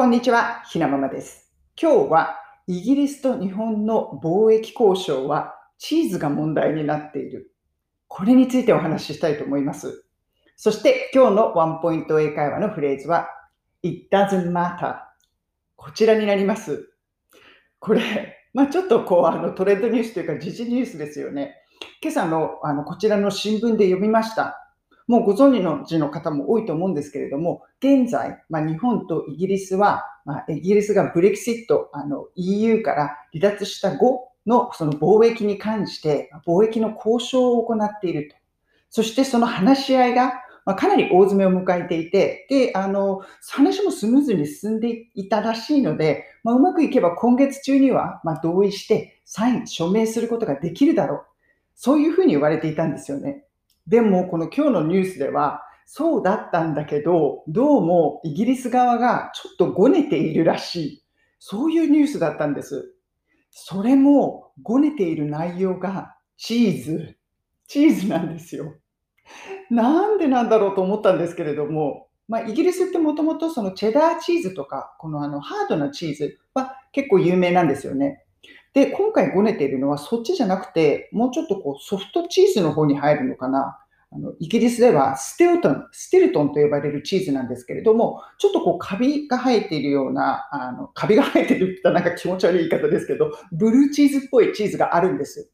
こんにちは、ひなままです。今日はイギリスと日本の貿易交渉はチーズが問題になっている。これについてお話ししたいと思います。そして今日のワンポイント英会話のフレーズは It doesn't matter こちらになります。これ、まあ、ちょっとこうあのトレンドニュースというか時事ニュースですよね。今朝のあのこちらの新聞で読みました。もうご存知のの方も多いと思うんですけれども、現在、まあ、日本とイギリスは、まあ、イギリスがブレキシット、あの EU から離脱した後のその貿易に関して、貿易の交渉を行っていると。そしてその話し合いが、まあ、かなり大詰めを迎えていて、で、あの、話もスムーズに進んでいたらしいので、まあ、うまくいけば今月中には、まあ、同意して、サイン、署名することができるだろう。そういうふうに言われていたんですよね。でも、この今日のニュースでは、そうだったんだけど、どうもイギリス側がちょっとごねているらしい。そういうニュースだったんです。それも、ごねている内容がチーズ。チーズなんですよ。なんでなんだろうと思ったんですけれども、まあ、イギリスってもともとそのチェダーチーズとか、このあのハードなチーズは結構有名なんですよね。で、今回ごねているのはそっちじゃなくて、もうちょっとこうソフトチーズの方に入るのかな。あのイギリスではステルトン、ステルトンと呼ばれるチーズなんですけれども、ちょっとこうカビが生えているような、あのカビが生えてるって言ったらなんか気持ち悪い言い方ですけど、ブルーチーズっぽいチーズがあるんです。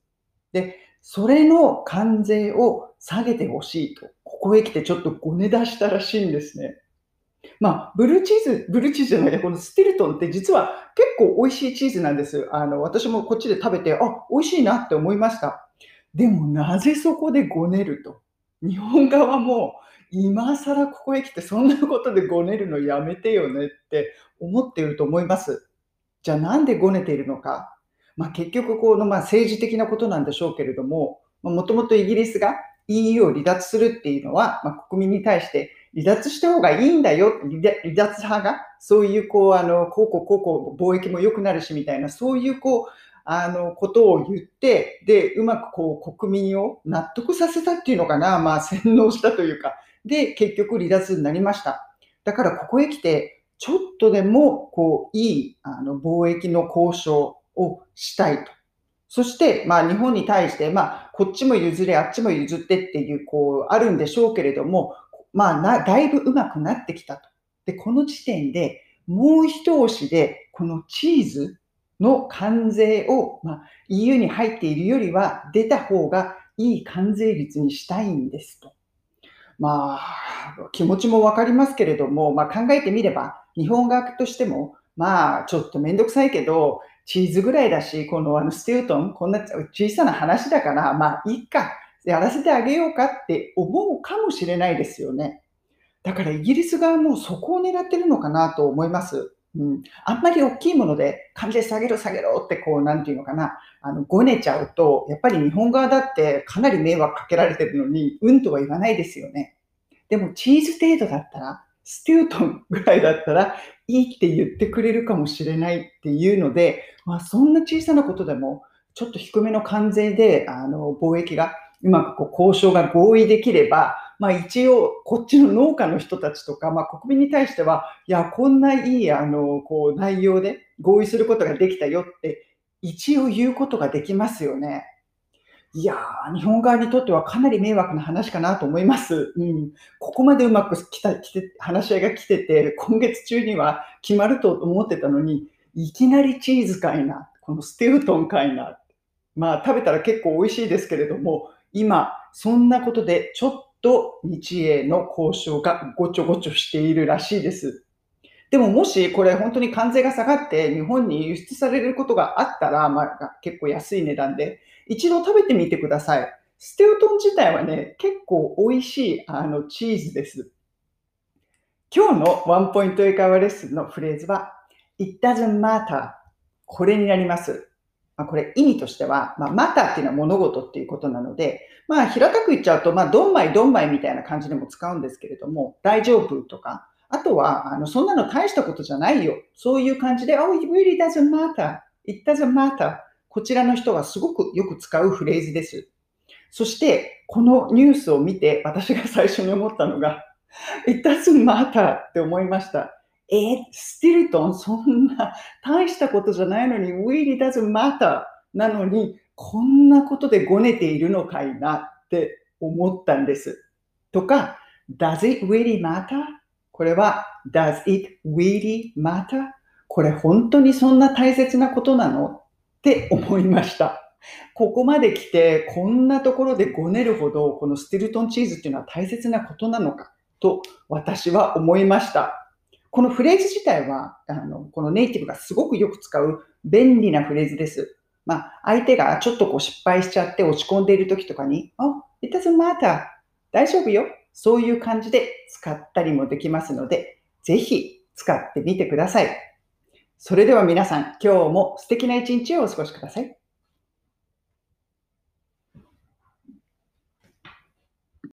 で、それの関税を下げてほしいと、ここへ来てちょっとごね出したらしいんですね。まあ、ブルーチーズ、ブルーチーズじゃないや、このステルトンって実は結構美味しいチーズなんです。あの、私もこっちで食べて、あ、美味しいなって思いました。でもなぜそこでごねると？日本側も今更ここへ来てそんなことでごねるのやめてよねって思っていると思います。じゃあなんでごねているのか？まあ、結局このまあ政治的なことなんでしょうけれども、もともとイギリスが EU を離脱するっていうのは、まあ、国民に対して離脱した方がいいんだよ、離脱派が、そういうこう、あの、こうこうこうこう貿易も良くなるしみたいな、そういうこう、あの、ことを言って、で、うまくこう、国民を納得させたっていうのかな、まあ、洗脳したというか、で、結局離脱になりました。だから、ここへ来て、ちょっとでも、こう、いい、あの、貿易の交渉をしたいと。そして、まあ、日本に対して、まあ、こっちも譲れ、あっちも譲ってっていう、こう、あるんでしょうけれども、まあ、な、だいぶ上手くなってきたと。で、この時点で、もう一押しで、このチーズの関税を、まあ、EU に入っているよりは出た方がいい関税率にしたいんですと。まあ、気持ちもわかりますけれども、まあ、考えてみれば、日本側としても、まあ、ちょっとめんどくさいけど、チーズぐらいだし、このあのステュートン、こんな小さな話だから、まあ、いいか、やらせてあげようかって思うかもしれないですよね。だからイギリス側もそこを狙ってるのかなと思います。うん、あんまり大きいもので関税下げろ下げろってこう、なんていうのかな、あの、ごねちゃうと、やっぱり日本側だってかなり迷惑かけられてるのに、うんとは言わないですよね。でもチーズ程度だったら、ステュートンぐらいだったら、いいって言ってくれるかもしれないっていうので、まあそんな小さなことでも、ちょっと低めの関税で、あの、貿易がうまくこう交渉が合意できれば、まあ一応、こっちの農家の人たちとか、まあ国民に対しては、いや、こんないい、あの、こう内容で合意することができたよって、一応言うことができますよね。いやー、日本側にとってはかなり迷惑な話かなと思います。うん。ここまでうまく来た、来て、話し合いが来てて、今月中には決まると思ってたのに、いきなりチーズかいな。このステウトンかいな。まあ食べたら結構美味しいですけれども、今、そんなことでちょっと日英の交渉がごちょごちょしているらしいです。でももしこれ本当に関税が下がって日本に輸出されることがあったら、まあ、結構安い値段で一度食べてみてください。ステウトン自体はね、結構美味しいあのチーズです。今日のワンポイント英会話レッスンのフレーズは It doesn't matter これになります。まあ、これ意味としては、まあ、マターっていうのは物事っていうことなので、まあ、平たく言っちゃうと、まあ、どんまいどんまいみたいな感じでも使うんですけれども、大丈夫とか、あとは、あの、そんなの大したことじゃないよ。そういう感じで、Oh, it really doesn't matter. It doesn't matter. こちらの人がすごくよく使うフレーズです。そして、このニュースを見て、私が最初に思ったのが、It doesn't matter って思いました。えー、スティルトン、そんな大したことじゃないのに、really doesn't matter なのに、こんなことでごねているのかいなって思ったんです。とか、does it really matter? これは does it really matter? これ本当にそんな大切なことなのって思いました。ここまで来て、こんなところでごねるほど、このスティルトンチーズっていうのは大切なことなのかと私は思いました。このフレーズ自体は、あのこのネイティブがすごくよく使う便利なフレーズです。まあ、相手がちょっとこう失敗しちゃって落ち込んでいる時とかに、Oh, it doesn't matter. 大丈夫よ。そういう感じで使ったりもできますので、ぜひ使ってみてください。それでは皆さん、今日も素敵な一日をお過ごしください。